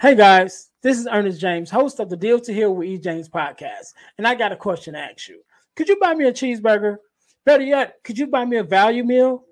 Hey guys, this is Earnest James, host of the Deal to Heal with E. James podcast, and I got a question to ask you. Could you buy me a cheeseburger? Better yet, could you buy me a value meal?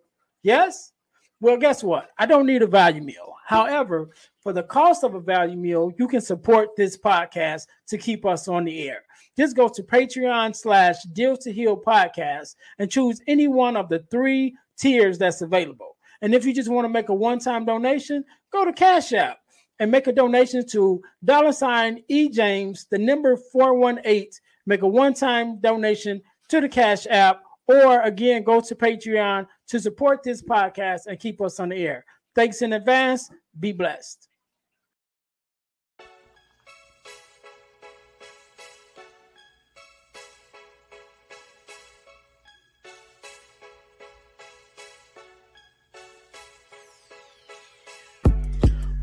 Yes? Well, guess what? I don't need a value meal. However, for the cost of a value meal, you can support this podcast to keep us on the air. Just go to Patreon slash Deal to Heal podcast and choose any one of the three tiers that's available. And if you just want to make a one-time donation, go to Cash App and make a donation to dollar sign E James, the number 418. Make a one-time donation to the Cash App, or again, go to Patreon to support this podcast and keep us on the air. Thanks in advance. Be blessed.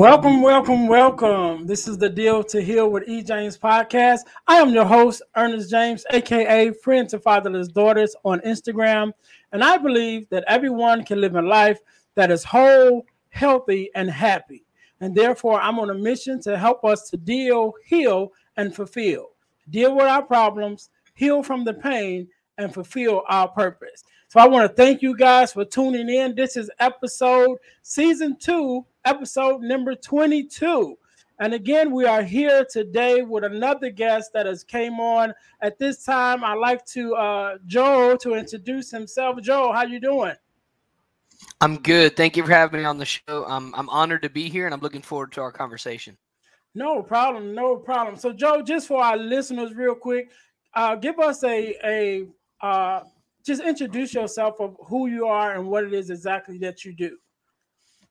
Welcome, welcome, welcome. This is the Deal to Heal with E. James podcast. I am your host, Earnest James, aka Friend to Fatherless Daughters on Instagram. And I believe that everyone can live a life that is whole, healthy, and happy. And therefore, I'm on a mission to help us to deal, heal, and fulfill. Deal with our problems, heal from the pain, and fulfill our purpose. So I want to thank you guys for tuning in. This is episode season two, episode number 22. And again, we are here today with another guest that has came on. At this time, I'd like to uh Joel to introduce himself. Joe, how you doing? I'm good. Thank you for having me on the show. I'm I'm honored to be here and I'm looking forward to our conversation. No problem, no problem. So Joe, just for our listeners, real quick, uh, give us a a uh, just introduce yourself of who you are and what it is exactly that you do.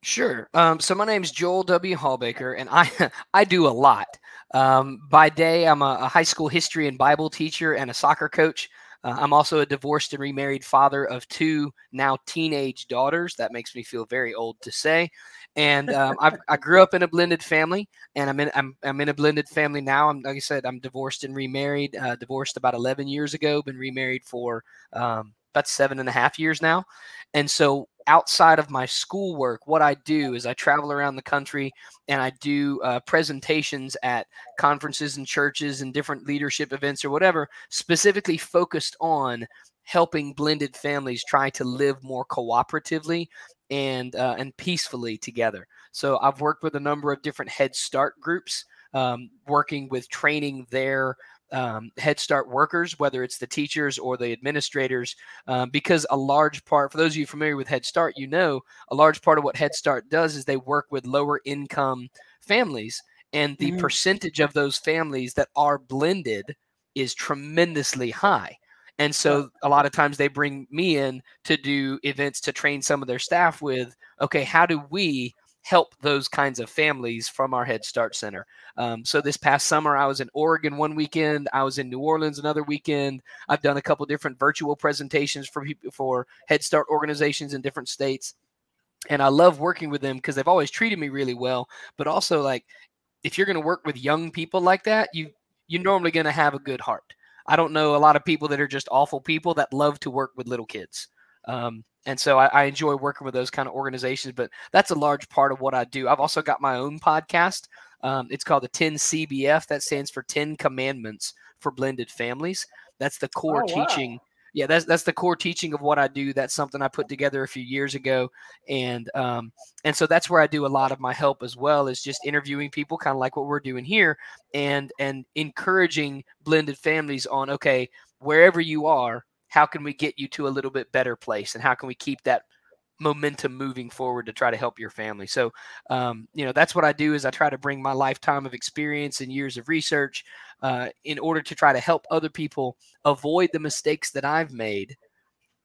Sure. Um, so my name is Joel W. Hawbaker, and I I do a lot. Um, by day, I'm a, a, high school history and Bible teacher and a soccer coach. Uh, I'm also a divorced and remarried father of two now teenage daughters. That makes me feel very old to say. And um, I, grew up in a blended family, and I'm in I'm, I'm in a blended family now. I'm like I said, I'm divorced and remarried. Uh, divorced about 11 years ago. Been remarried for um, about seven and a half years now. And so outside of my schoolwork, what I do is I travel around the country and I do uh, presentations at conferences and churches and different leadership events or whatever, specifically focused on helping blended families try to live more cooperatively and uh, and peacefully together. So I've worked with a number of different Head Start groups, um, working with training their um, Head Start workers, whether it's the teachers or the administrators, um, because a large part, for those of you familiar with Head Start, you know a large part of what Head Start does is they work with lower income families, and the mm-hmm. percentage of those families that are blended is tremendously high. And so a lot of times they bring me in to do events to train some of their staff with, okay, how do we help those kinds of families from our Head Start Center. Um, so this past summer, I was in Oregon one weekend. I was in New Orleans another weekend. I've done a couple different virtual presentations for for Head Start organizations in different states, and I love working with them because they've always treated me really well. But also, like, if you're going to work with young people like that, you you're normally going to have a good heart. I don't know a lot of people that are just awful people that love to work with little kids. Um, and so I, I, enjoy working with those kind of organizations. But that's a large part of what I do. I've also got my own podcast. Um, it's called the 10 CBF. That stands for 10 Commandments for Blended Families. That's the core oh, wow. teaching. Yeah, that's that's the core teaching of what I do. That's something I put together a few years ago, and um, and so that's where I do a lot of my help as well. Is just interviewing people, kind of like what we're doing here, and and encouraging blended families on okay, wherever you are, how can we get you to a little bit better place? And how can we keep that momentum moving forward to try to help your family? So um, you know that's what i do is i try to bring my lifetime of experience and years of research uh, in order to try to help other people avoid the mistakes that i've made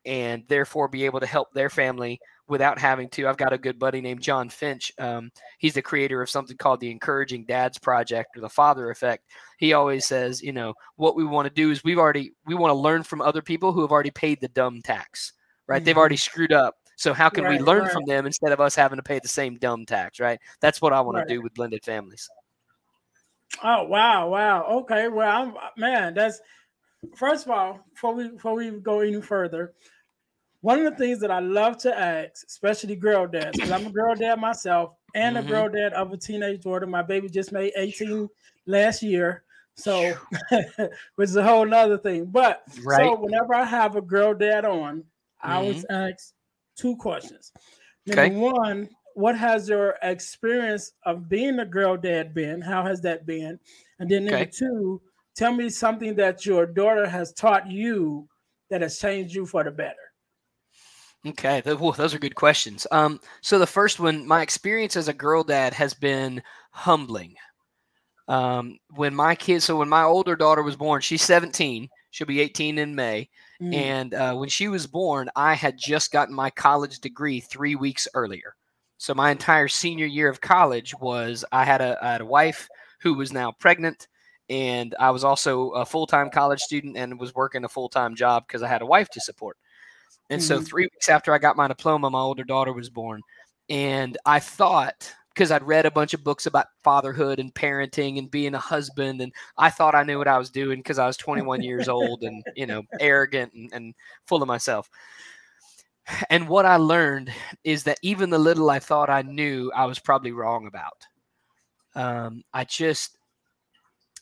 and therefore be able to help their family without having to. I've got a good buddy named John Finch. Um, he's the creator of something called the Encouraging Dads Project or the Father Effect. He always says, you know, what we want to do is we've already we want to learn from other people who have already paid the dumb tax, right? Mm-hmm. They've already screwed up. So how can right, we learn right. from them instead of us having to pay the same dumb tax, right? That's what I want right. to do with blended families. Oh wow, wow. Okay, well, I'm, man, that's first of all, before we before we go any further, one of the things that I love to ask, especially girl dads, because I'm a girl dad myself and mm-hmm. a girl dad of a teenage daughter. My baby just made 18 last year. So, which is a whole nother thing. But right. so whenever I have a girl dad on, mm-hmm. I always mm-hmm. ask two questions. Number okay. one, what has your experience of being a girl dad been? How has that been? And then number okay. two, tell me something that your daughter has taught you that has changed you for the better. Okay, those are good questions. Um, so the first one, my experience as a girl dad has been humbling. Um, when my kids, so when my older daughter was born, she's 17. She'll be 18 in May. Mm. And uh, when she was born, I had just gotten my college degree three weeks earlier. So my entire senior year of college was I had a I had a wife who was now pregnant, and I was also a full time college student and was working a full time job because I had a wife to support. And mm-hmm. so three weeks after I got my diploma, my older daughter was born. And I thought, because I'd read a bunch of books about fatherhood and parenting and being a husband, and I thought I knew what I was doing because I was 21 years old and, you know, arrogant and, and full of myself. And what I learned is that even the little I thought I knew, I was probably wrong about. Um, I just,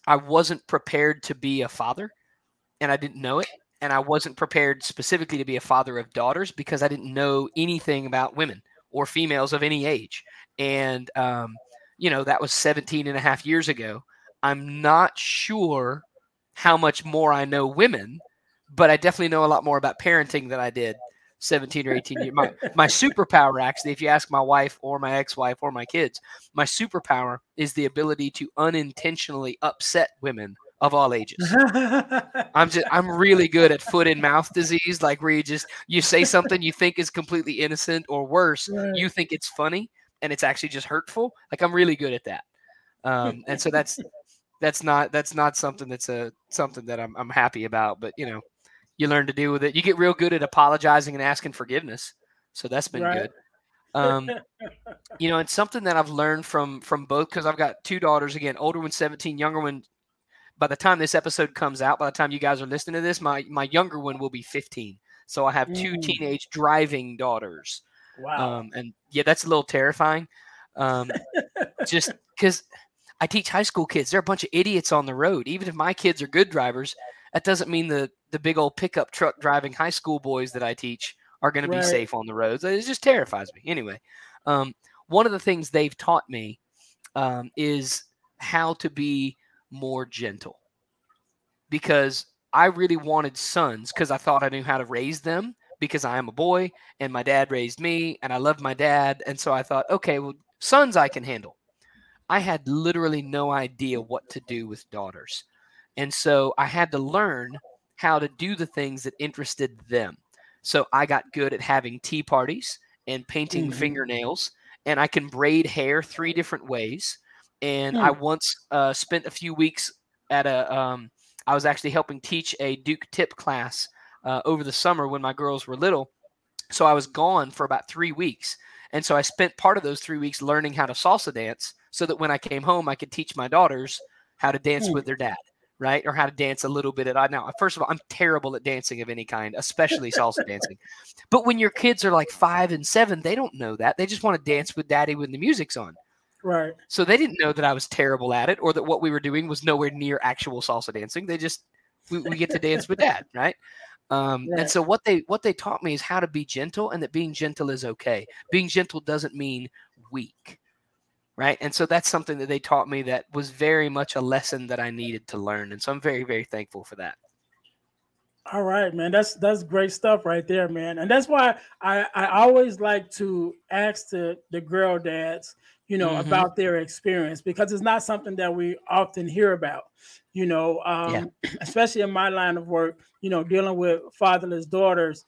I wasn't prepared to be a father and I didn't know it and I wasn't prepared specifically to be a father of daughters because I didn't know anything about women or females of any age. And, um, you know, that was 17 and a half years ago. I'm not sure how much more I know women, but I definitely know a lot more about parenting than I did 17 or 18 years. My, my superpower, actually, if you ask my wife or my ex wife or my kids, my superpower is the ability to unintentionally upset women of all ages. I'm just I'm really good at foot and mouth disease, like where you just you say something you think is completely innocent or worse, right. you think it's funny and it's actually just hurtful. Like I'm really good at that. Um, and so that's that's not that's not something that's a something that I'm I'm happy about. But you know, you learn to deal with it. You get real good at apologizing and asking forgiveness. So that's been right. good. Um, you know, it's something that I've learned from from both because I've got two daughters again, older one 17, younger one by the time this episode comes out, by the time you guys are listening to this, my my younger one will be 15. So I have two teenage driving daughters. Wow. Um, and yeah, that's a little terrifying. Um, just because I teach high school kids, they're a bunch of idiots on the road. Even if my kids are good drivers, that doesn't mean the the big old pickup truck driving high school boys that I teach are going right. to be safe on the roads. It just terrifies me. Anyway, um, one of the things they've taught me um, is how to be more gentle because I really wanted sons because I thought I knew how to raise them because I am a boy and my dad raised me and I loved my dad. And so I thought, okay, well, sons I can handle. I had literally no idea what to do with daughters. And so I had to learn how to do the things that interested them. So I got good at having tea parties and painting mm-hmm. fingernails, and I can braid hair three different ways and I hmm. once uh, spent a few weeks at a. Um, I was actually helping teach a Duke TIP class uh, over the summer when my girls were little. So I was gone for about three weeks, and so I spent part of those three weeks learning how to salsa dance, so that when I came home, I could teach my daughters how to dance mm. with their dad right? Or how to dance a little bit at now. First of all, I'm terrible at dancing of any kind, especially salsa dancing. But when your kids are like five and seven, they don't know that. They just want to dance with daddy when the music's on. Right. So they didn't know that I was terrible at it or that what we were doing was nowhere near actual salsa dancing. They just we, we get to dance with dad, right? Um, right. And so what they what they taught me is how to be gentle and that being gentle is okay. Being gentle doesn't mean weak, right? And so that's something that they taught me that was very much a lesson that I needed to learn, and so I'm very very thankful for that. All right, man. That's that's great stuff right there, man. And that's why I I always like to ask the the girl dads, you know, mm-hmm. about their experience because it's not something that we often hear about. You know, um, yeah. especially in my line of work, you know, dealing with fatherless daughters.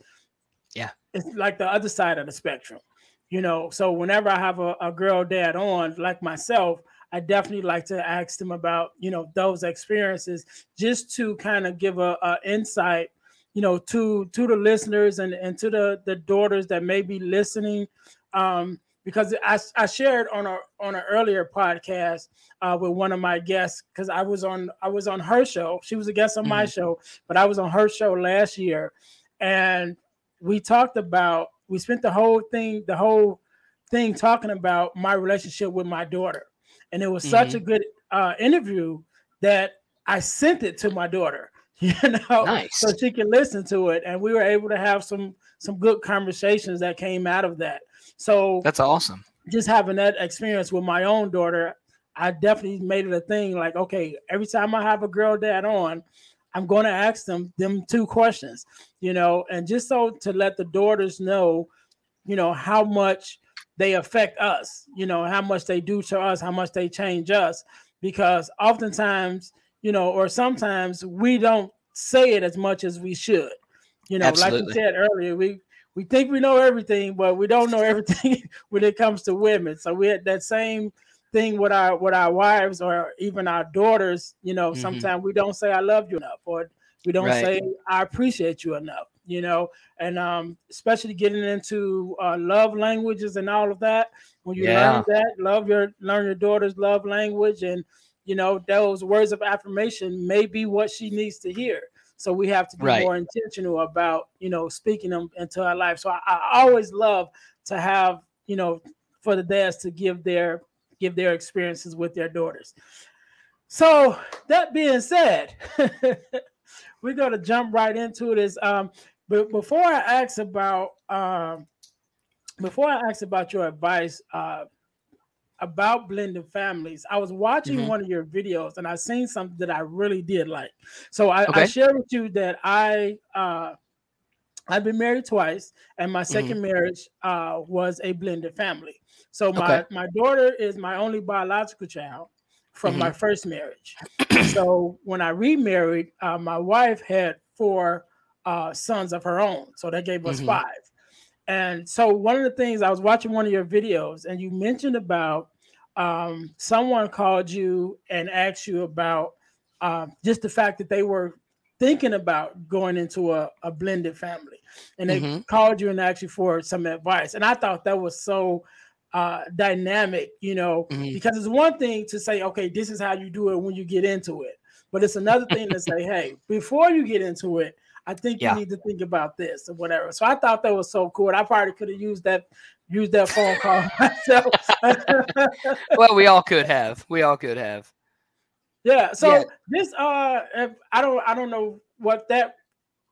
Yeah. It's like the other side of the spectrum. You know, so whenever I have a, a girl dad on, like myself, I definitely like to ask them about, you know, those experiences just to kind of give a, a insight, you know, to to the listeners and, and to the, the daughters that may be listening. Um, because I, I shared on a on an earlier podcast uh, with one of my guests because I was on I was on her show. She was a guest on mm-hmm. my show, but I was on her show last year, and we talked about we spent the whole thing the whole thing talking about my relationship with my daughter, and it was mm-hmm. such a good uh, interview that I sent it to my daughter. You know, nice. so she can listen to it, and we were able to have some some good conversations that came out of that. So that's awesome. Just having that experience with my own daughter, I definitely made it a thing. Like, okay, every time I have a girl dad on, I'm going to ask them them two questions, you know, and just so to let the daughters know, you know, how much they affect us, you know, how much they do to us, how much they change us, because oftentimes, you know, or sometimes we don't say it as much as we should. You know, Absolutely. like you said earlier, we we think we know everything, but we don't know everything when it comes to women. So we had that same thing with our with our wives or even our daughters. You know, mm-hmm. sometimes we don't say I love you enough, or we don't right. say I appreciate you enough. You know, and um, especially getting into uh, love languages and all of that. When you yeah. learn that, love your learn your daughter's love language, and you know those words of affirmation may be what she needs to hear. So we have to be right. more intentional about, you know, speaking them into our life. So I, I always love to have, you know, for the dads to give their give their experiences with their daughters. So that being said, we're gonna jump right into this. Um, but before I ask about um, before I ask about your advice, uh, about blending families. I was watching mm-hmm. one of your videos and I seen something that I really did like. So I, okay. I shared with you that I uh, I've been married twice, and my 2nd mm-hmm. marriage uh, was a blended family. So my okay. my daughter is my only biological child from mm-hmm. my first marriage. so when I remarried, uh, my wife had four uh, sons of her own, so that gave us mm-hmm. five. And so one of the things I was watching one of your videos, and you mentioned about um, someone called you and asked you about uh, just the fact that they were thinking about going into a, a blended family, and they mm-hmm. called you and asked you for some advice. And I thought that was so uh, dynamic, you know, mm-hmm. because it's one thing to say, okay, this is how you do it when you get into it, but it's another thing to say, hey, before you get into it, I think yeah. you need to think about this or whatever. So I thought that was so cool. I probably could have used that used that phone call myself. well, we all could have. We all could have. Yeah. So yeah. this uh I don't I don't know what that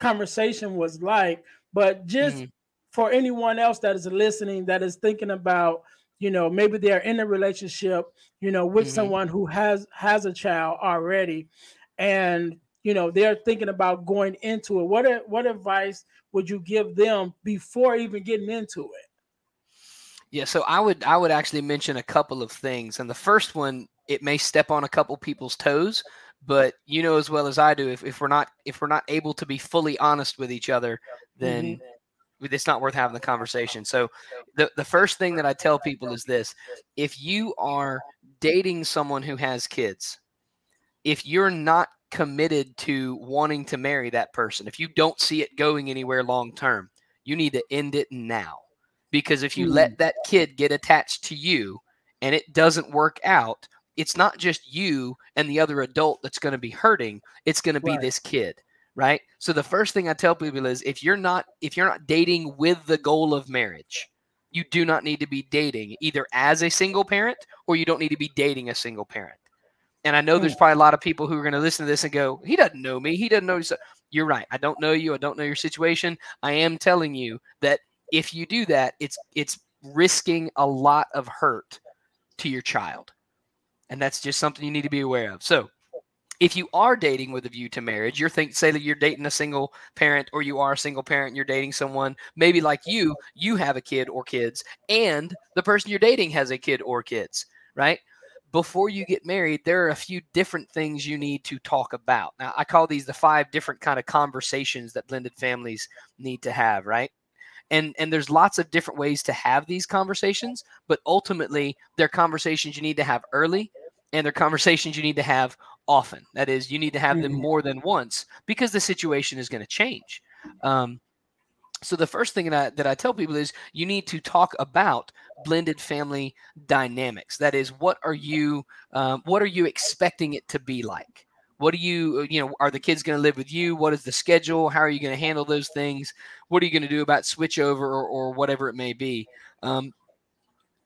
conversation was like, but just mm-hmm. for anyone else that is listening that is thinking about you know maybe they're in a relationship you know with mm-hmm. someone who has has a child already and you know they're thinking about going into it. What what advice would you give them before even getting into it? Yeah so i would i would actually mention a couple of things and the first one it may step on a couple people's toes but you know as well as i do if, if we're not if we're not able to be fully honest with each other then mm-hmm. it's not worth having the conversation. So the, the first thing that i tell people is this if you are dating someone who has kids if you're not committed to wanting to marry that person, if you don't see it going anywhere long term, you need to end it now. Because if you mm. let that kid get attached to you and it doesn't work out, it's not just you and the other adult that's going to be hurting, it's going to be this kid, right? So the first thing I tell people is if you're not if you're not dating with the goal of marriage, you do not need to be dating either as a single parent or you don't need to be dating a single parent. And I know there's hmm. probably a lot of people who are going to listen to this and go, he doesn't know me. He doesn't know. You." You're right. I don't know you. I don't know your situation. I am telling you that if you do that, it's it's risking a lot of hurt to your child. And that's just something you need to be aware of. So if you are dating with a view to marriage, you're think say that you're dating a single parent or you are a single parent, you're dating someone maybe like you, you have a kid or kids, and the person you're dating has a kid or kids, right? Before you get married, there are a few different things you need to talk about. Now, I call these the five different kind of conversations that blended families need to have, right? and and there's lots of different ways to have these conversations but ultimately they're conversations you need to have early and they're conversations you need to have often that is you need to have them Mhm. more than once because the situation is going to change um, so the first thing that I, that I tell people is you need to talk about blended family dynamics. That is what are you um, what are you expecting it to be like? What do you you know are the kids going to live with you? What is the schedule? How are you going to handle those things? What are you going to do about switch over or, or whatever it may be? Um,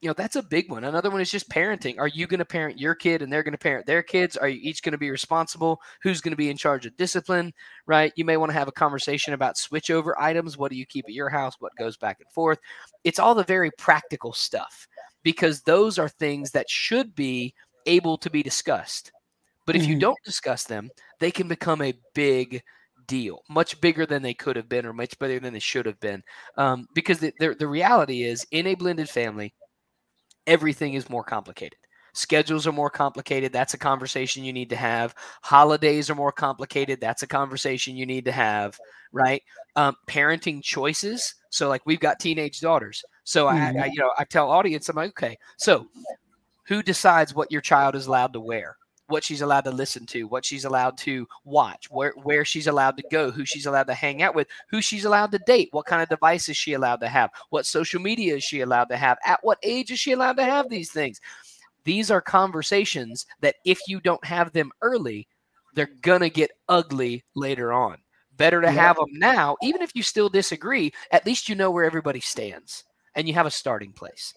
you know that's a big one. Another one is just parenting. Are you going to parent your kid and they're going to parent their kids? Are you each going to be responsible? Who's going to be in charge of discipline right? You may want to have a conversation about switchover items. What do you keep at your house? What goes back and forth? It's all the very practical stuff because those are things that should be able to be discussed. But if you Mhm. don't discuss them they can become a big deal much bigger than they could have been or much better than they should have been. Um, because the, the, the reality is in a blended family everything is more complicated. Schedules are more complicated. That's a conversation you need to have. Holidays are more complicated. That's a conversation you need to have, right? Um, parenting choices. So, like, we've got teenage daughters. So, I, I, you know, I tell audience, I'm like, okay, so who decides what your child is allowed to wear? What she's allowed to listen to, what she's allowed to watch, where where she's allowed to go, who she's allowed to hang out with, who she's allowed to date, what kind of device is she allowed to have, what social media is she allowed to have, at what age is she allowed to have these things. These are conversations that if you don't have them early, they're gonna get ugly later on. Better to Yeah. have them now, even if you still disagree. At least you know where everybody stands, and you have a starting place.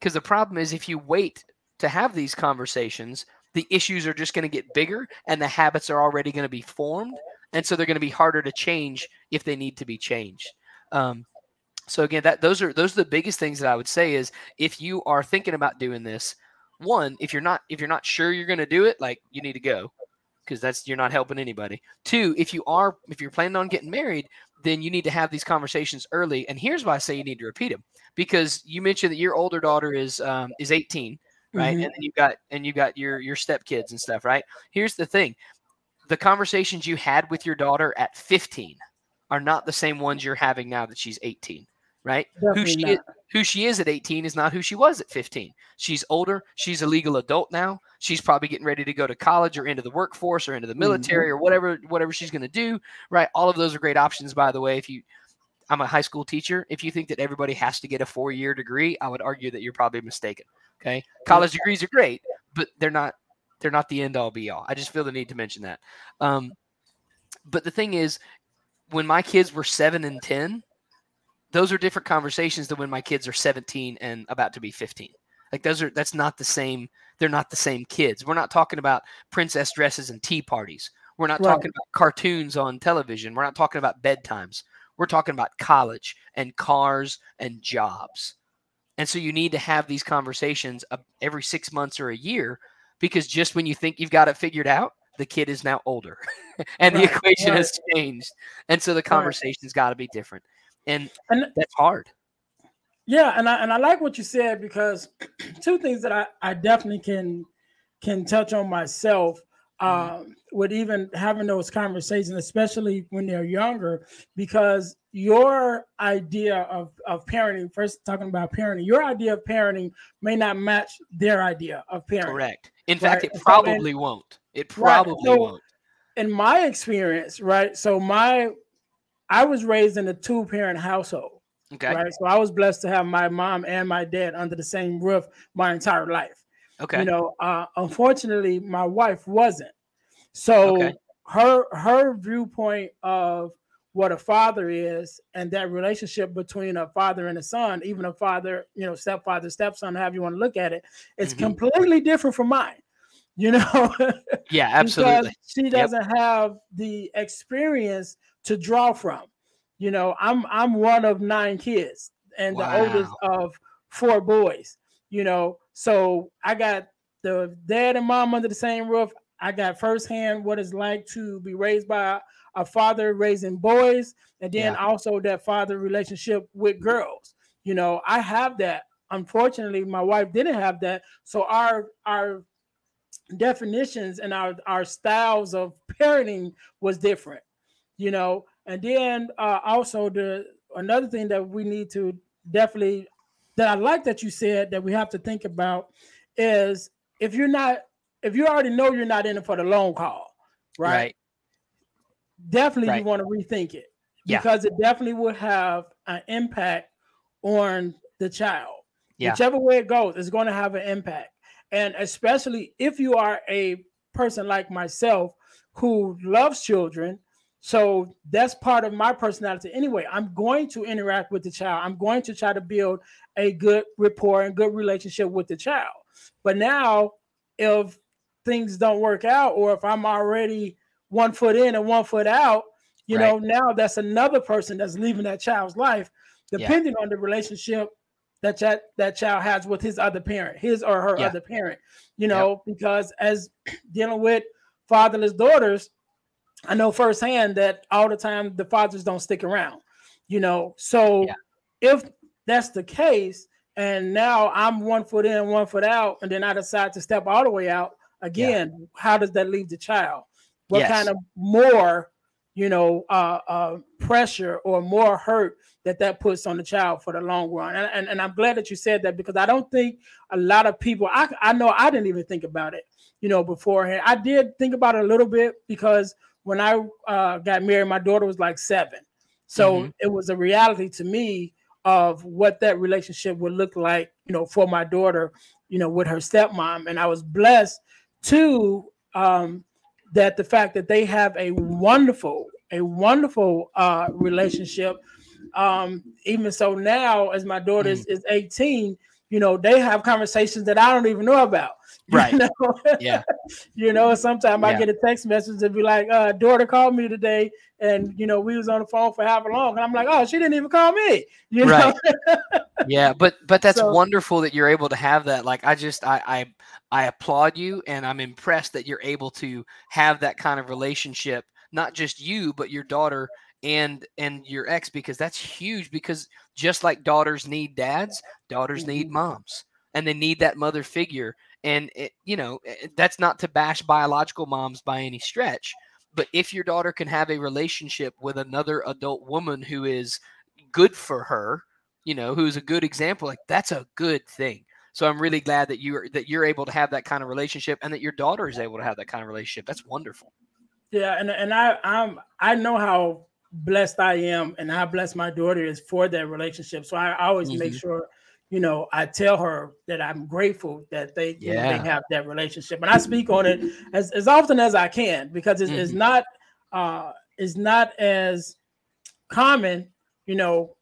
Because the problem is, if you wait to have these conversations, the issues are just going to get bigger and the habits are already going to be formed. And so they're going to be harder to change if they need to be changed. Um, so again, that those are those are the biggest things that I would say is if you are thinking about doing this, one, if you're not if you're not sure you're going to do it, like you need to go because that's you're not helping anybody. Two, if you are if you're planning on getting married, then you need to have these conversations early. And here's why I say you need to repeat them because you mentioned that your older daughter is um, is 18 right? Mhm. And then you've got and you've got your your stepkids and stuff, right? Here's the thing: the conversations you had with your daughter at 15 are not the same ones you're having now that she's 18, right? who she not. is, who she is at 18 is not who she was at 15. She's older. She's a legal adult now. She's probably getting ready to go to college or into the workforce or into the military or whatever whatever she's going to do, right? All of those are great options, by the way. If you I'm a high school teacher. If you think that everybody has to get a four year degree, I would argue that you're probably mistaken. Okay. College degrees are great, but they're not they're not the end all be all. I just feel the need to mention that. Um, but the thing is, when my kids were seven and ten, those are different conversations than when my kids are 17 and about to be 15. Like those are that's not the same. They're not the same kids. We're not talking about princess dresses and tea parties. We're not Right. talking about cartoons on television. We're not talking about bedtimes. We're talking about college and cars and jobs. And so you need to have these conversations every six months or a year because just when you think you've got it figured out, the kid is now older and the equation right. has changed. And so the conversation's got to be different. And And that's hard. Yeah, and I and I like what you said because two things that I, I definitely can can touch on myself um, with even having those conversations, especially when they're younger, because your idea of, of parenting, first talking about parenting, your idea of parenting may not match their idea of parenting. Correct. In fact, Right, it so probably won't. It probably so- won't. In my experience, right? So my I was raised in a two parent household. Okay. Right. So I was blessed to have my mom and my dad under the same roof my entire life. Okay. You know, uh, unfortunately, my wife wasn't. So Okay. her her viewpoint of what a father is and that relationship between a father and a son, even a father, you know, stepfather, stepson, however you want to look at it, it's Mhm. completely different from mine. You know, yeah, absolutely. she doesn't have the experience to draw from. You know, I'm I'm one of nine kids and the oldest of four boys. You know, so I got the dad and mom under the same roof. I got firsthand what it's like to be raised by a father raising boys, and then Yeah. also that father relationship with girls. You know, I have that. Unfortunately, my wife didn't have that. So our our definitions and our our styles of parenting was different you know and then uh also the another thing that we need to definitely that I like that you said that we have to think about is if you're not if you already know you're not in it for the long call, right? right. Definitely right. you want to rethink it yeah. because it definitely will have an impact on the child. Yeah. Whichever way it goes, it's going to have an impact. And especially if you are a person like myself who loves children, so that's part of my personality anyway. I'm going to interact with the child. I'm going to try to build a good rapport and good relationship with the child. But now, if things don't work out, or if I'm already one foot in and one foot out, you right. know, now that's another person that's leaving that child's life, depending yeah. on the relationship that ch- that child has with his other parent, his or her yeah. other parent. You know, yep. because as dealing with fatherless daughters, I know firsthand that all the time the fathers don't stick around, you know. So yeah. if that's the case, and now I'm one foot in, one foot out, and then I decide to step all the way out again, yeah. how does that leave the child? What yes. kind of more, you know, uh, uh, pressure or more hurt that that puts on the child for the long run? And, and, and I'm glad that you said that because I don't think a lot of people, I, I know I didn't even think about it, you know, beforehand. I did think about it a little bit because – when I uh, got married, my daughter was like seven. So mm-hmm. it was a reality to me of what that relationship would look like, you know, for my daughter, you know, with her stepmom. And I was blessed too um, that the fact that they have a wonderful, a wonderful uh, relationship. Um, even so now, as my daughter mm. is, is 18, you know, they have conversations that I don't even know about. Right. You know? Yeah. you know, sometimes yeah. I get a text message and be like, uh, daughter called me today and you know, we was on the phone for half a long. And I'm like, oh, she didn't even call me. You right. know? yeah, but but that's so, wonderful that you're able to have that. Like I just I I I applaud you and I'm impressed that you're able to have that kind of relationship, not just you, but your daughter and and your ex because that's huge because just like daughters need dads daughters mm-hmm. need moms and they need that mother figure and it, you know, eh, that's not to bash biological moms by any stretch, but if your daughter can have a relationship with another adult woman who is good for her, you know, who's a good example, like that's a good thing. So I'm really glad that you're that you're able to have that kind of relationship and that your daughter is able to have that kind of relationship. That's wonderful. Yeah, and and I I'm I know how blessed I am and how blessed my daughter is for that relationship. So I always mm-hmm. make sure you know, I tell her that I'm grateful that they, yeah. know, they have that relationship, and I speak on it as, as often as I can because it's, mm-hmm. it's not uh, it's not as common, you know,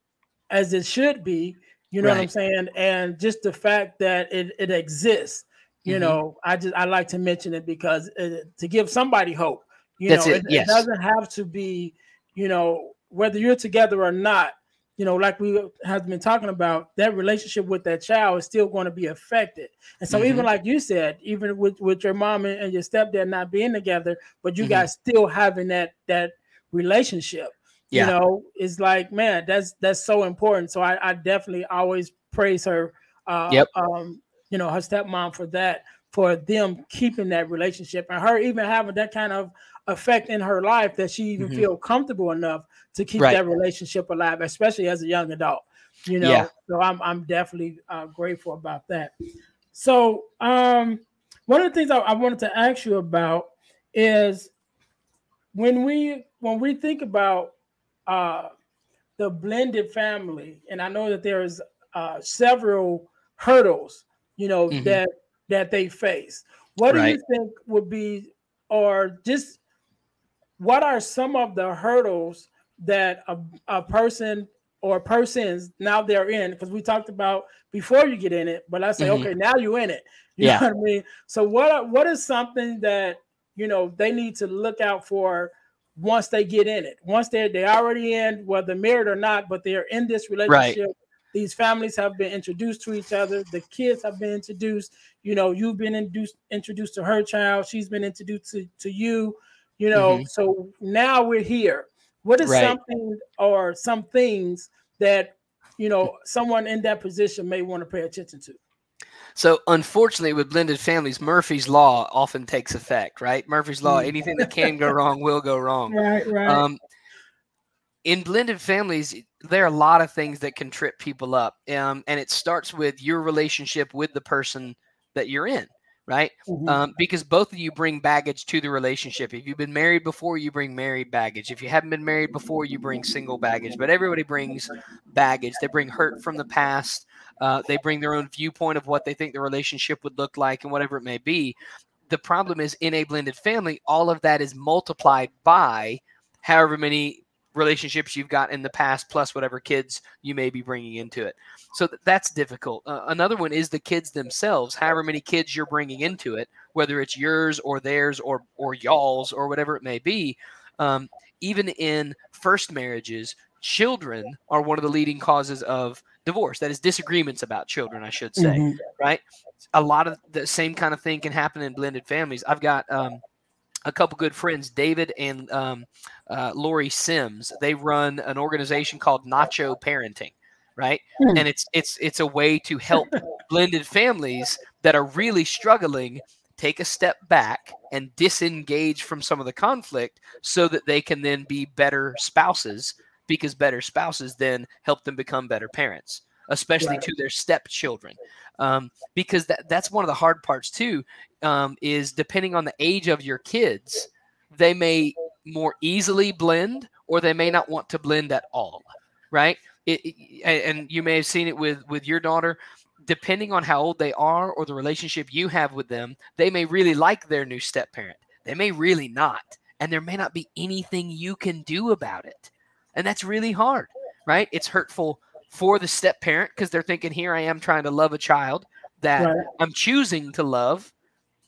as it should be. You know right. what I'm saying? And just the fact that it, it exists, you mm-hmm. know, I just I like to mention it because it, to give somebody hope. You That's know, it. It, yes. it doesn't have to be, you know, whether you're together or not you know, like we have been talking about, that relationship with that child is still going to be affected. And so, mm-hmm. even like you said, even with with your mom and, and your stepdad not being together, but you mm-hmm. guys still having that that relationship, yeah. you know, it's like, man, that's that's so important. So I, I definitely always praise her, uh, yep. um, you know, her stepmom for that, for them keeping that relationship and her even having that kind of effect in her life that she even mm-hmm. feel comfortable enough to keep right. that relationship alive, especially as a young adult. You know, yeah. so I'm I'm definitely uh, grateful about that. So um, one of the things I, I wanted to ask you about is when we when we think about uh, the blended family, and I know that there's uh, several hurdles, you know, mm-hmm. that that they face. What right. do you think would be, or just what are some of the hurdles that a, a person or persons now they're in? Because we talked about before you get in it, but I say, mm-hmm. okay, now you're in it. You yeah. know what I mean? So what what is something that you know they need to look out for once they get in it? Once they're they already in, whether married or not, but they're in this relationship. Right. These families have been introduced to each other. The kids have been introduced. You know, you've been introduced introduced to her child. She's been introduced to, to you you know mm-hmm. so now we're here what is right. something or some things that you know someone in that position may want to pay attention to so unfortunately with blended families murphy's law often takes effect right murphy's law mm. anything that can go wrong will go wrong right right um, in blended families, there are a lot of things that can trip people up. Um, and it starts with your relationship with the person that you're in, right? Mm-hmm. Um, because both of you bring baggage to the relationship. If you've been married before, you bring married baggage. If you haven't been married before, you bring single baggage. But everybody brings baggage. They bring hurt from the past. Uh, they bring their own viewpoint of what they think the relationship would look like and whatever it may be. The problem is in a blended family, all of that is multiplied by however many relationships you've got in the past plus whatever kids you may be bringing into it. So th- that's difficult. Uh, another one is the kids themselves however many kids you're bringing into it whether it's yours or theirs or or y'all's or whatever it may be um, even in first marriages children are one of the leading causes of divorce. That is disagreements about children i should say mm-hmm. right? A lot of the same kind of thing can happen in blended families. I've got um, a couple good friends, David and um, uh, Lori Sims. They run an organization called Nacho Parenting, right? Mm. And it's it's it's a way to help blended families that are really struggling take a step back and disengage from some of the conflict so that they can then be better spouses because better spouses then help them become better parents especially right. to their stepchildren um, because that, that's one of the hard parts too um, is depending on the age of your kids they may more easily blend or they may not want to blend at all right? It, it, and you may have seen it with with your daughter depending on how old they are or the relationship you have with them they may really like their new step parent they may really not and there may not be anything you can do about it and that's really hard right? It's hurtful for the step parent because they're thinking here i am trying to love a child that right. i'm choosing to love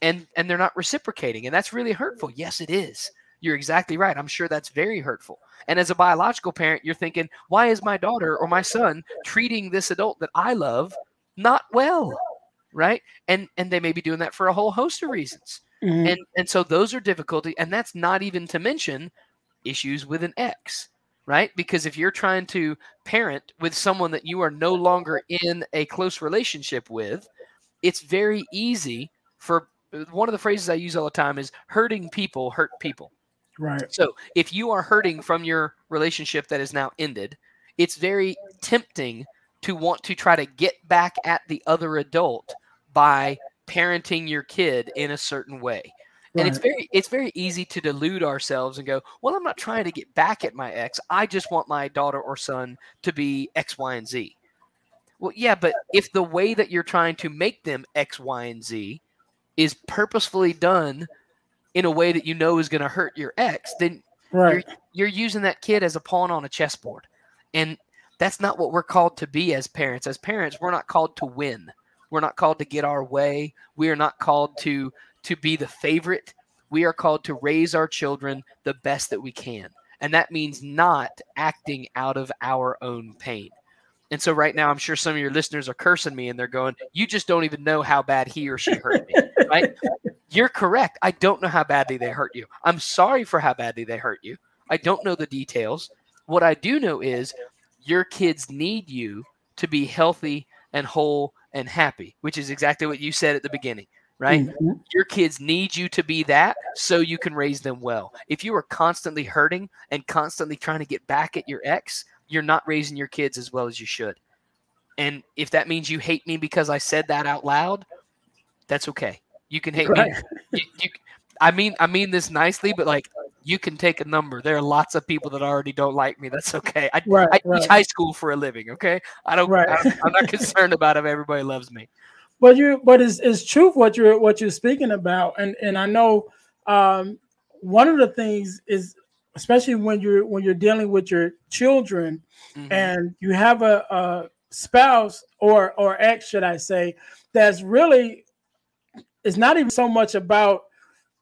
and and they're not reciprocating and that's really hurtful. Yes it is. You're exactly right. I'm sure that's very hurtful. And as a biological parent you're thinking why is my daughter or my son treating this adult that i love not well? Right? And and they may be doing that for a whole host of reasons. Mm-hmm. and and so those are difficulty and that's not even to mention issues with an ex right because if you're trying to parent with someone that you are no longer in a close relationship with it's very easy for uh, one of the phrases I use all the time is hurting people hurt people. Right. So if you are hurting from your relationship that is now ended, it's very tempting to want to try to get back at the other adult by parenting your kid in a certain way. Right. And it's very it's very easy to delude ourselves and go, "Well, I'm not trying to get back at my ex. I just want my daughter or son to be X, Y, and Z." Well, yeah, but if the way that you're trying to make them X, Y, and Z is purposefully done in a way that you know is going to hurt your ex, then right. you're, you're using that kid as a pawn on a chessboard. And that's not what we're called to be as parents. As parents, we're not called to win. We're not called to get our way. We are not called to to be the favorite. We are called to raise our children the best that we can. And that means not acting out of our own pain. And so right now, I'm sure some of your listeners are cursing me and they're going, You just don't even know how bad he or she hurt me. right? You're correct. I don't know how badly they hurt you. I'm sorry for how badly they hurt you. I don't know the details. What I do know is your kids need you to be healthy and whole and happy, which is exactly what you said at the beginning, right? Mm-hmm. Your kids need you to be that so you can raise them well. If you are constantly hurting and constantly trying to get back at your ex, you're not raising your kids as well as you should. And if that means you hate me because I said that out loud, that's okay. You can hate right. me. You, you, I mean, I mean this nicely, but like you can take a number. There are lots of people that already don't like me. That's okay. I, right, I right. teach high school for a living. Okay, I don't. Right. I, am not concerned about if everybody loves me. But you, but it's, it's truth what you're what you're speaking about, and and I know um, one of the things is especially when you're when you're dealing with your children mm-hmm. and you have a, a spouse or or ex should i say that's really it's not even so much about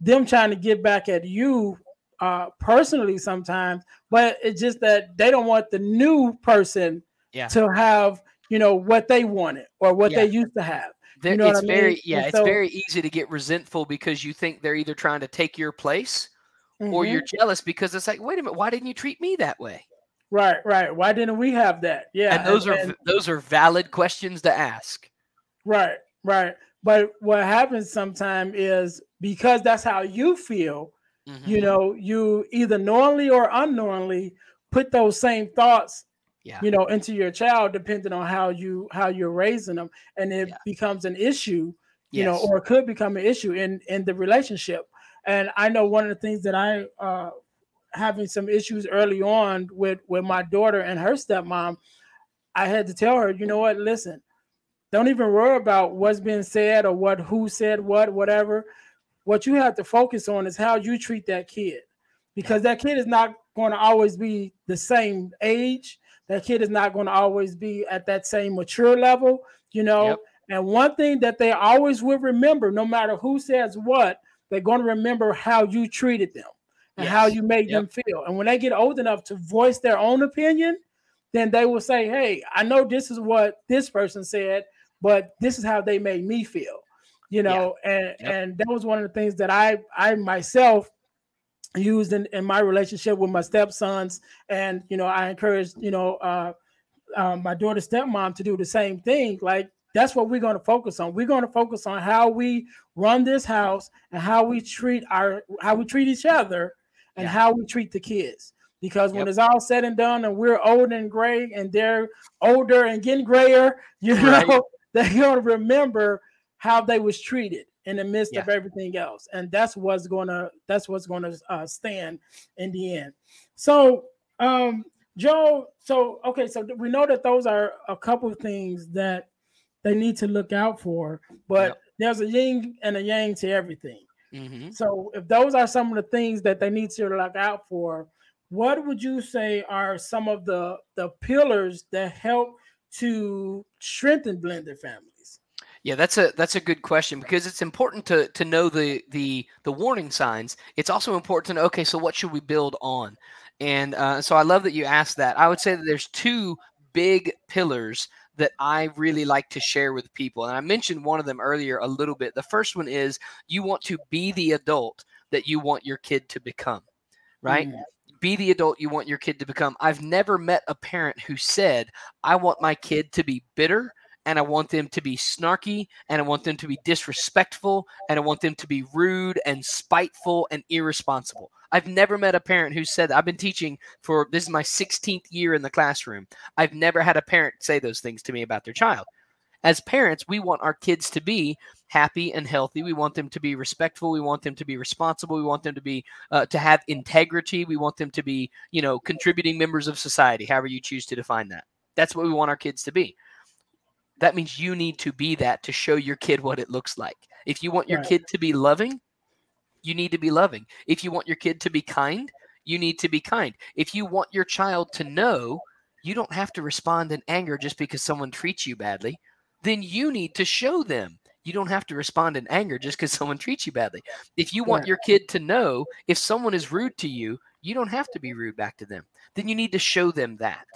them trying to get back at you uh personally sometimes but it's just that they don't want the new person yeah. to have you know what they wanted or what yeah. they used to have you know it's very yeah so, it's very easy to get resentful because you think they're either trying to take your place mm-hmm. or you're jealous because it's like, wait a minute, why didn't you treat me that way? Right, right. Why didn't we have that? Yeah. And those and, are and, those are valid questions to ask. Right, right. But what happens sometimes is because that's how you feel, mm-hmm. you know, you either knowingly or unknowingly put those same thoughts Yeah. you know into your child depending on how you how you're raising them and it Yeah. becomes an issue you know or could become an issue in in the relationship. And i know one of the things that i uh having some issues early on with with my daughter and her stepmom i had to tell her you know what? Listen don't even worry about what's being said or what who said what whatever. What you have to focus on is how you treat that kid because that kid is not going to always be the same age that kid is not going to always be at that same mature level you know Yep. and one thing that they always will remember no matter who says what they're going to remember how you treated them and how you made Yep. them feel and when they get old enough to voice their own opinion then they will say hey i know this is what this person said but this is how they made me feel you know and Yep. and that was one of the things that i i myself used in, in my relationship with my stepsons and you know i encouraged you know uh, uh my daughter's stepmom to do the same thing like that's what we're going to focus on we're going to focus on how we run this house and how we treat our how we treat each other and Yeah. how we treat the kids because when Yep. it's all said and done and we're old and gray and they're older and getting grayer you Right. know they're going to remember how they was treated in the midst Yeah. of everything else and that's what's going to that's what's going to uh, stand in the end so um joe so okay so we know that those are a couple of things that they need to look out for but there's a yin and a yang to everything Mhm. so if those are some of the things that they need to look out for, what would you say are some of the the pillars that help to strengthen blended families? Yeah, that's a that's a good question because it's important to to know the the the warning signs. It's also important to know okay, so what should we build on? And uh, so I love that you asked that. I would say that there's two big pillars that I really like to share with people, and I mentioned one of them earlier a little bit. The first one is you want to be the adult that you want your kid to become, right? Mm, be the adult you want your kid to become. I've never met a parent who said, I want my kid to be bitter and I want them to be snarky and I want them to be disrespectful and I want them to be rude and spiteful and irresponsible. I've never met a parent who said, I've been teaching for this is my 16th year in the classroom. I've never had a parent say those things to me about their child. As parents, we want our kids to be happy and healthy. We want them to be respectful. We want them to be responsible. We want them to be uh, to have integrity. We want them to be, you know, contributing members of society, however you choose to define that. That's what we want our kids to be. That means you need to be that to show your kid what it looks like. If you want your Right. kid to be loving, you need to be loving. If you want your kid to be kind, you need to be kind. If you want your child to know you don't have to respond in anger just because someone treats you badly, then you need to show them you don't have to respond in anger just because someone treats you badly. If you want your kid to know if someone is rude to you, you don't have to be rude back to them. Then you need to show them that.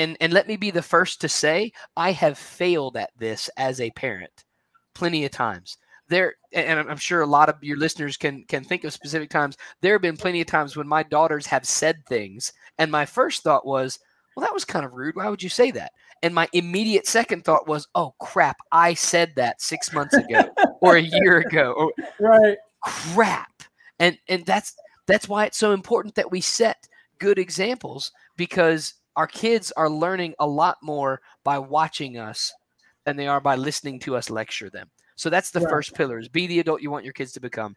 And and let me be the first to say I have failed at this as a parent plenty of times. There and I'm- sure a lot of your listeners can can think of specific times. There have been plenty of times when my daughters have said things and my first thought was, well that was kind of rude. Why would you say that? And my immediate second thought was, oh crap, I said that 6 months ago or a year ago or Right. crap and and that's that's why it's so important that we set good examples because our kids are learning a lot more by watching us than they are by listening to us lecture them so that's the Right. first pillar is be the adult you want your kids to become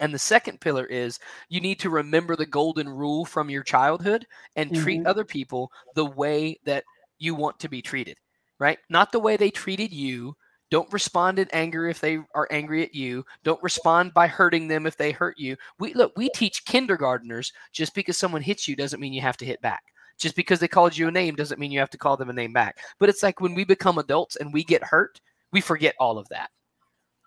and the second pillar is you need to remember the golden rule from your childhood and treat Mhm. other people the way that you want to be treated right not the way they treated you don't respond in anger if they are angry at you. Don't respond by hurting them if they hurt you. We look, we teach kindergarteners just because someone hits you doesn't mean you have to hit back. Just because they called you a name doesn't mean you have to call them a name back. But it's like when we become adults and we get hurt, we forget all of that.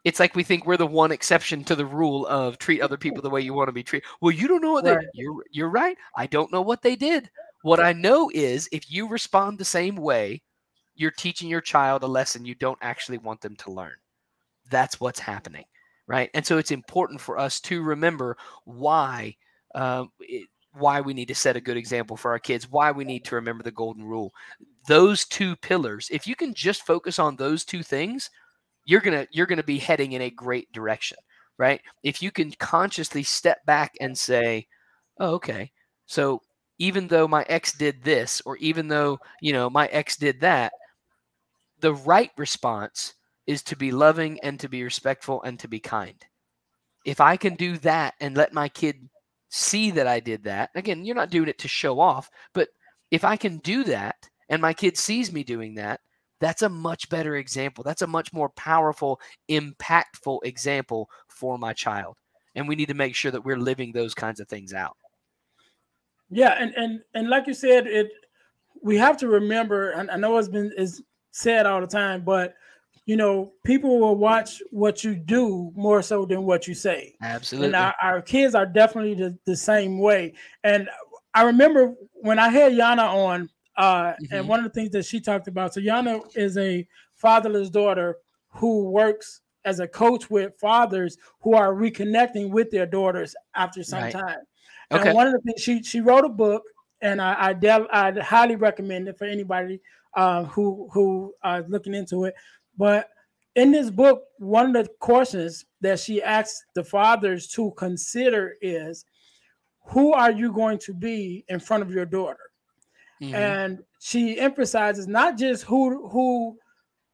It's like we think we're the one exception to the rule of treat other people the way you want to be treated. Well, you don't know what Right. they you're you're right. I don't know what they did. What I know is if you respond the same way, you're teaching your child a lesson you don't actually want them to learn. That's what's happening, right? And so it's important for us to remember why um, it, why we need to set a good example for our kids, why we need to remember the golden rule. Those two pillars, if you can just focus on those two things, you're gonna you're gonna be heading in a great direction, right? If you can consciously step back and say, "Oh, okay, so even though my ex did this or even though you know my ex did that the right response is to be loving and to be respectful and to be kind if i can do that and let my kid see that i did that. Again you're not doing it to show off but if i can do that and my kid sees me doing that that's a much better example. That's a much more powerful impactful example for my child. And we need to make sure that we're living those kinds of things out. Yeah, and and and like you said, it we have to remember, and I know it's been is said all the time, but you know, people will watch what you do more so than what you say. Absolutely. And our, our kids are definitely the, the same way. And I remember when I had Yana on, uh, mm-hmm. and one of the things that she talked about. So Yana is a fatherless daughter who works as a coach with fathers who are reconnecting with their daughters after some right. time. Okay. And one of the things she she wrote a book, and I I, del- I highly recommend it for anybody uh, who who are looking into it. But in this book, one of the questions that she asks the fathers to consider is, who are you going to be in front of your daughter? Mm-hmm. And she emphasizes not just who who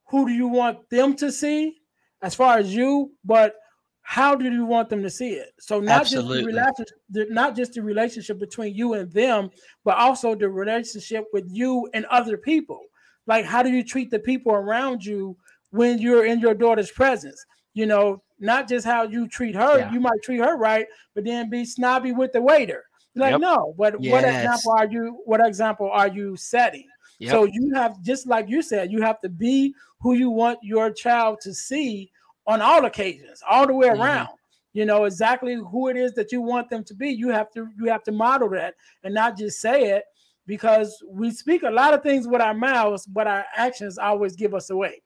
who do you want them to see as far as you, but how do you want them to see it? So not Absolutely. just the relationship, not just the relationship between you and them, but also the relationship with you and other people. Like how do you treat the people around you when you're in your daughter's presence? You know, not just how you treat her. Yeah. You might treat her right, but then be snobby with the waiter. Like yep. no, but yes. what example are you? What example are you setting? Yep. So you have just like you said, you have to be who you want your child to see on all occasions, all the way mm-hmm. around. You know exactly who it is that you want them to be. You have to you have to model that and not just say it because we speak a lot of things with our mouths, but our actions always give us away.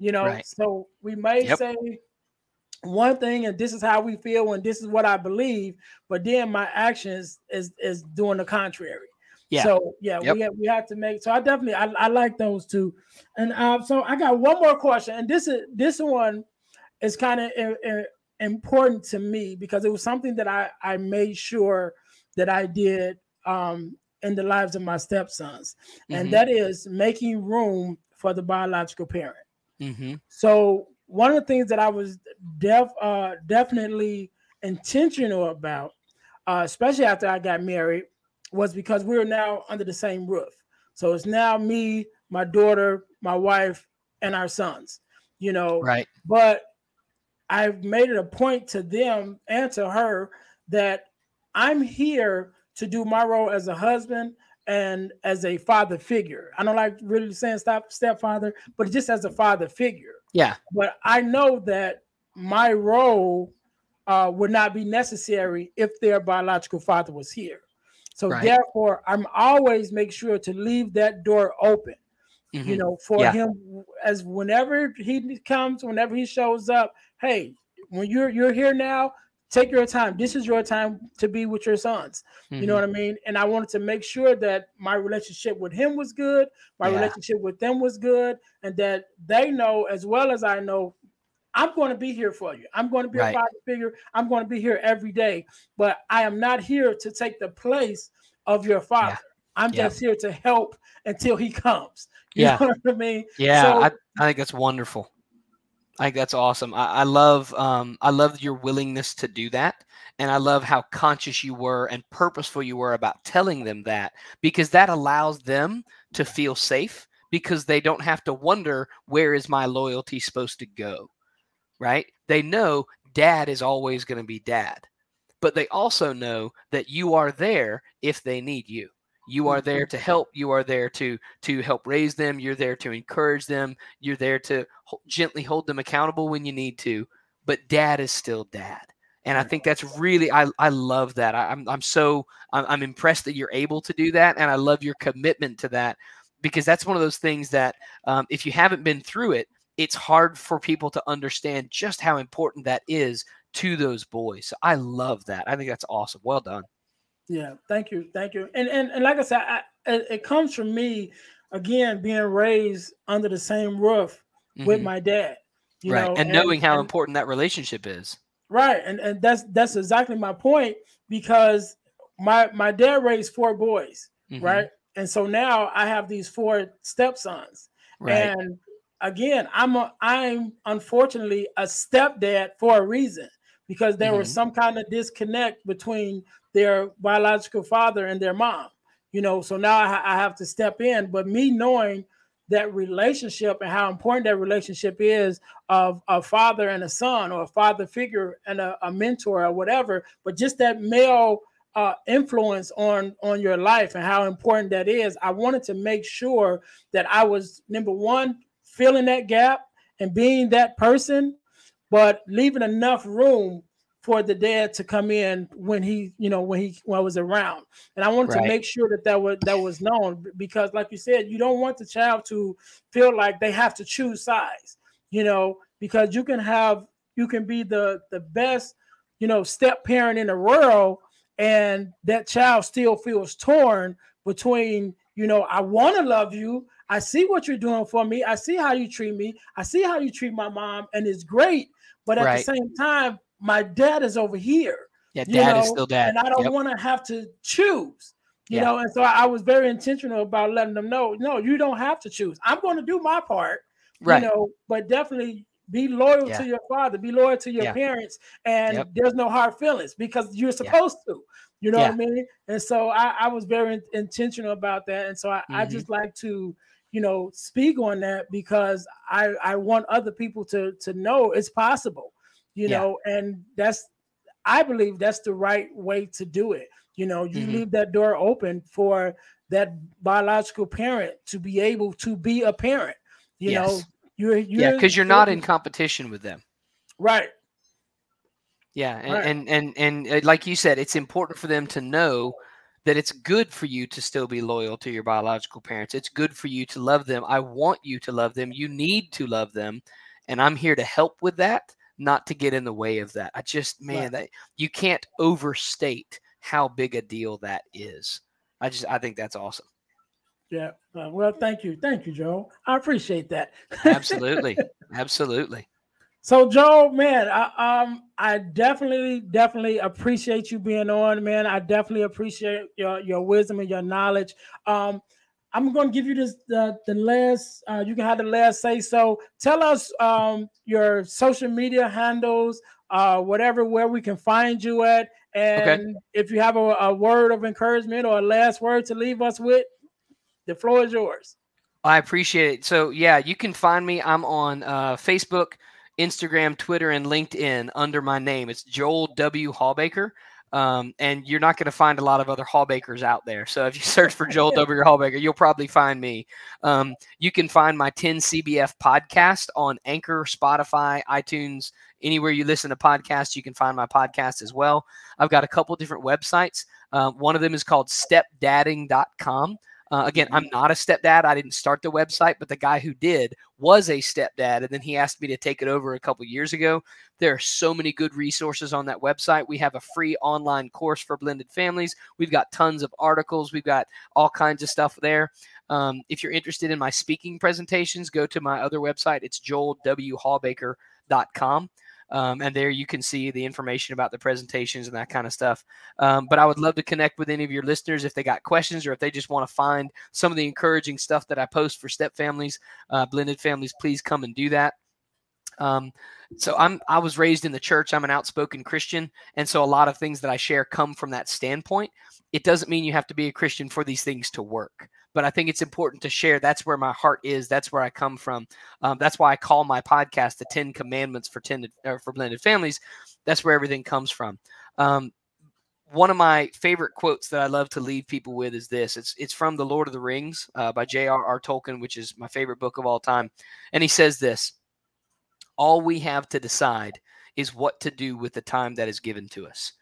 You know, right. so we may yep. say one thing and this is how we feel and this is what I believe, but then my actions is is doing the contrary. Yeah. So yeah, yep. we have we have to make. So I definitely I, I like those two, and uh, so I got one more question, and this is this one is kind of important to me because it was something that I, I made sure that I did um, in the lives of my stepsons, mm-hmm. and that is making room for the biological parent. Mm-hmm. So one of the things that I was def, uh, definitely intentional about, uh, especially after I got married, was because we are now under the same roof. So it's now me, my daughter, my wife, and our sons. You know, right? But I've made it a point to them and to her that I'm here to do my role as a husband and as a father figure. I don't like really saying step stepfather, but just as a father figure. Yeah. But I know that my role uh, would not be necessary if their biological father was here. So right. therefore, I'm always make sure to leave that door open. Mm-hmm. You know, for yeah. him as whenever he comes, whenever he shows up, hey, when you're you're here now, take your time. This is your time to be with your sons. Mm-hmm. You know mm-hmm. what I mean? And I wanted to make sure that my relationship with him was good, my yeah. relationship with them was good, and that they know as well as I know I'm going to be here for you. I'm going to be right. a father figure. I'm going to be here every day, but I am not here to take the place of your father. Yeah. I'm yeah. just here to help until he comes. You yeah. know what I mean? Yeah, so, I, I think that's wonderful. Think that's awesome. I, I love um, I love your willingness to do that, and I love how conscious you were and purposeful you were about telling them that because that allows them to feel safe because they don't have to wonder where is my loyalty supposed to go, right? They know dad is always going to be dad, but they also know that you are there if they need you you are there to help you are there to to help raise them you're there to encourage them you're there to ho- gently hold them accountable when you need to but dad is still dad. And i think that's really i, I love that. I, am I'm, I'm so I'm, I'm impressed that you're able to do that and i love your commitment to that because that's one of those things that um, if you haven't been through it it's hard for people to understand just how important that is to those boys. So i love that. I think that's awesome. Well done yeah, thank you, thank you. And and, and like I said, I, it comes from me again being raised under the same roof mm-hmm. with my dad. right, know, and, and, knowing how and, important that relationship is. Right, and and that's that's exactly my point because my my dad raised four boys, mm-hmm. right? And so now I have these four stepsons. Right. And again, I'm a, I'm unfortunately a stepdad for a reason because there mm-hmm. was some kind of disconnect between their biological father and their mom. You know, so now I, I have to step in. But me knowing that relationship and how important that relationship is of a father and a son or a father figure and a, a mentor or whatever but just that male uh, influence on on your life and how important that is i wanted to make sure that i was number one filling that gap and being that person but leaving enough room for the dad to come in when he, you know, when he when I was around. And I wanted right. to make sure that that was that was known because, like you said, you don't want the child to feel like they have to choose sides, you know, because you can have you can be the the best, you know, step parent in the world, and that child still feels torn between, you know, I want to love you. I see what you're doing for me. I see how you treat me. I see how you treat my mom, and it's great. But at right. the same time, my dad is over here. Yeah, dad know, is still dad. And I don't yep. want to have to choose. You yeah. know, and so I, I was very intentional about letting them know, no, you don't have to choose. I'm going to do my part. Right. You know, but definitely be loyal yeah. to your father, be loyal to your yeah. parents, and yep. there's no hard feelings because you're supposed to. You know what I mean? And so I, I was very in, intentional about that. And so I, mm-hmm. I just like to, you know, speak on that because I, I want other people to to know it's possible you yeah. know, and that's I believe that's the right way to do it. You know, you mm-hmm. leave that door open for that biological parent to be able to be a parent. You yes. know, you're, you're yeah, because you're not in competition with them. Right. Yeah, and, right. and and and uh, like you said, it's important for them to know that it's good for you to still be loyal to your biological parents. It's good for you to love them. I want you to love them. You need to love them, and I'm here to help with that not to get in the way of that. I just man, right. that you can't overstate how big a deal that is. I just I think that's awesome. Yeah. Uh, well, thank you. Thank you, Joe. I appreciate that. Absolutely. Absolutely. So Joe, man, I um I definitely definitely appreciate you being on, man. I definitely appreciate your your wisdom and your knowledge. Um I'm going to give you this the the last. Uh, you can have the last say. So tell us um, your social media handles, uh, whatever where we can find you at, and okay. if you have a, a, word of encouragement or a last word to leave us with, the floor is yours. I appreciate it. So yeah, you can find me. I'm on uh, Facebook, Instagram, Twitter, and LinkedIn under my name. It's Joel W. Hawbaker. Um, and you're not going to find a lot of other Hawbakers out there. So if you search for Joel W. Hawbaker, you'll probably find me. Um, you can find my 10 CBF podcast on Anchor, Spotify, iTunes, anywhere you listen to podcasts. You can find my podcast as well. I've got a couple different websites. Uh, one of them is called stepdadding.com. Uh, again, I'm not a stepdad. I didn't start the website, but the guy who did was a stepdad, and then he asked me to take it over a couple years ago. There are so many good resources on that website. We have a free online course for blended families. We've got tons of articles. We've got all kinds of stuff there. Um, if you're interested in my speaking presentations, go to my other website. It's joelwhawbaker.com. Um, and there you can see the information about the presentations and that kind of stuff. Um, but I would love to connect with any of your listeners if they got questions or if they just want to find some of the encouraging stuff that I post for step families, uh, blended families. Please come and do that. Um, so I'm I was raised in the church. I'm an outspoken Christian, and so a lot of things that I share come from that standpoint. It doesn't mean you have to be a Christian for these things to work but I think it's important to share. That's where my heart is. That's where I come from. Um, that's why I call my podcast the Ten Commandments for Tended, for Blended Families. That's where everything comes from. Um, one of my favorite quotes that I love to leave people with is this. It's it's from The Lord of the Rings uh, by J.R.R. Tolkien, which is my favorite book of all time. And he says this: All we have to decide is what to do with the time that is given to us.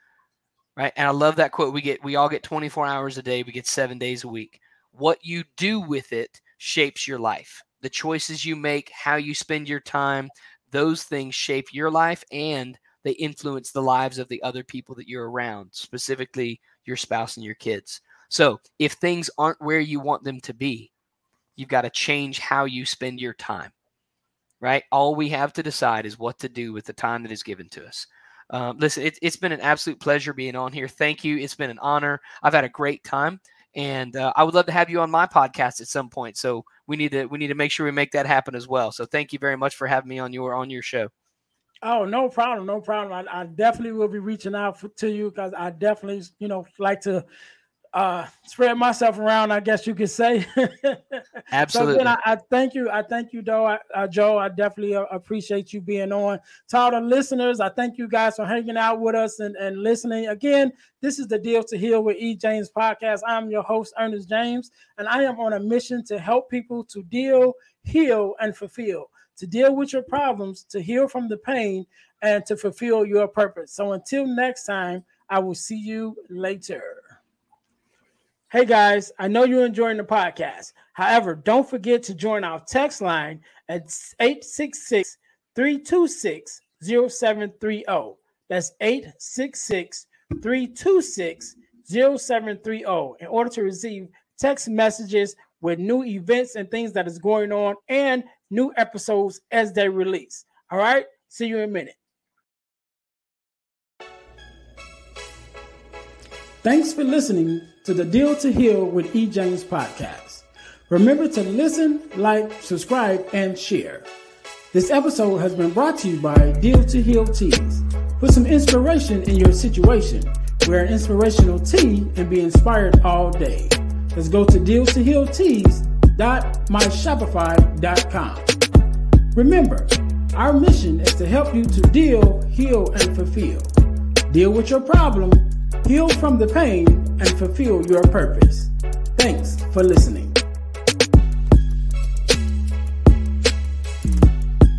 Right? And I love that quote. We get we all get 24 hours a day. We get seven days a week. What you do with it shapes your life. The choices you make, how you spend your time, those things shape your life and they influence the lives of the other people that you're around, specifically your spouse and your kids. So if things aren't where you want them to be, you've got to change how you spend your time, right? All we have to decide is what to do with the time that is given to us. Um, listen, it, has been an absolute pleasure being on here. Thank you. It's been an honor. I've had a great time, and uh, I would love to have you on my podcast at some point. So we need to we need to make sure we make that happen as well. So thank you very much for having me on your on your show. Oh, no problem, no problem. I, I definitely will be reaching out for, to you because I definitely, you know, like to uh spread myself around i guess you could say. Absolutely. so again, I, I, thank you. I thank you though. I, uh, joe i definitely uh, appreciate you being on. To all the listeners i thank you guys for hanging out with us and, and listening. Again this is the deal to heal with e. James podcast. I'm your host Earnest james and i am on a mission to help people to deal heal and fulfill. To deal with your problems to heal from the pain and to fulfill your purpose. So until next time i will see you later Hey guys, I know you're enjoying the podcast. However, don't forget to join our text line at 866 326 0730. That's 866 326 0730 in order to receive text messages with new events and things that is going on and new episodes as they release. All right, see you in a minute. Thanks for listening to the Deal to Heal with E. James podcast. Remember to listen, like, subscribe, and share. This episode has been brought to you by Deal to Heal Tees. Put some inspiration in your situation. Wear an inspirational tee and be inspired all day. Let's go to dealtohealtees.myshopify.com. Remember, our mission is to help you to deal, heal, and fulfill. Deal with your problem heal from the pain, and fulfill your purpose. Thanks for listening.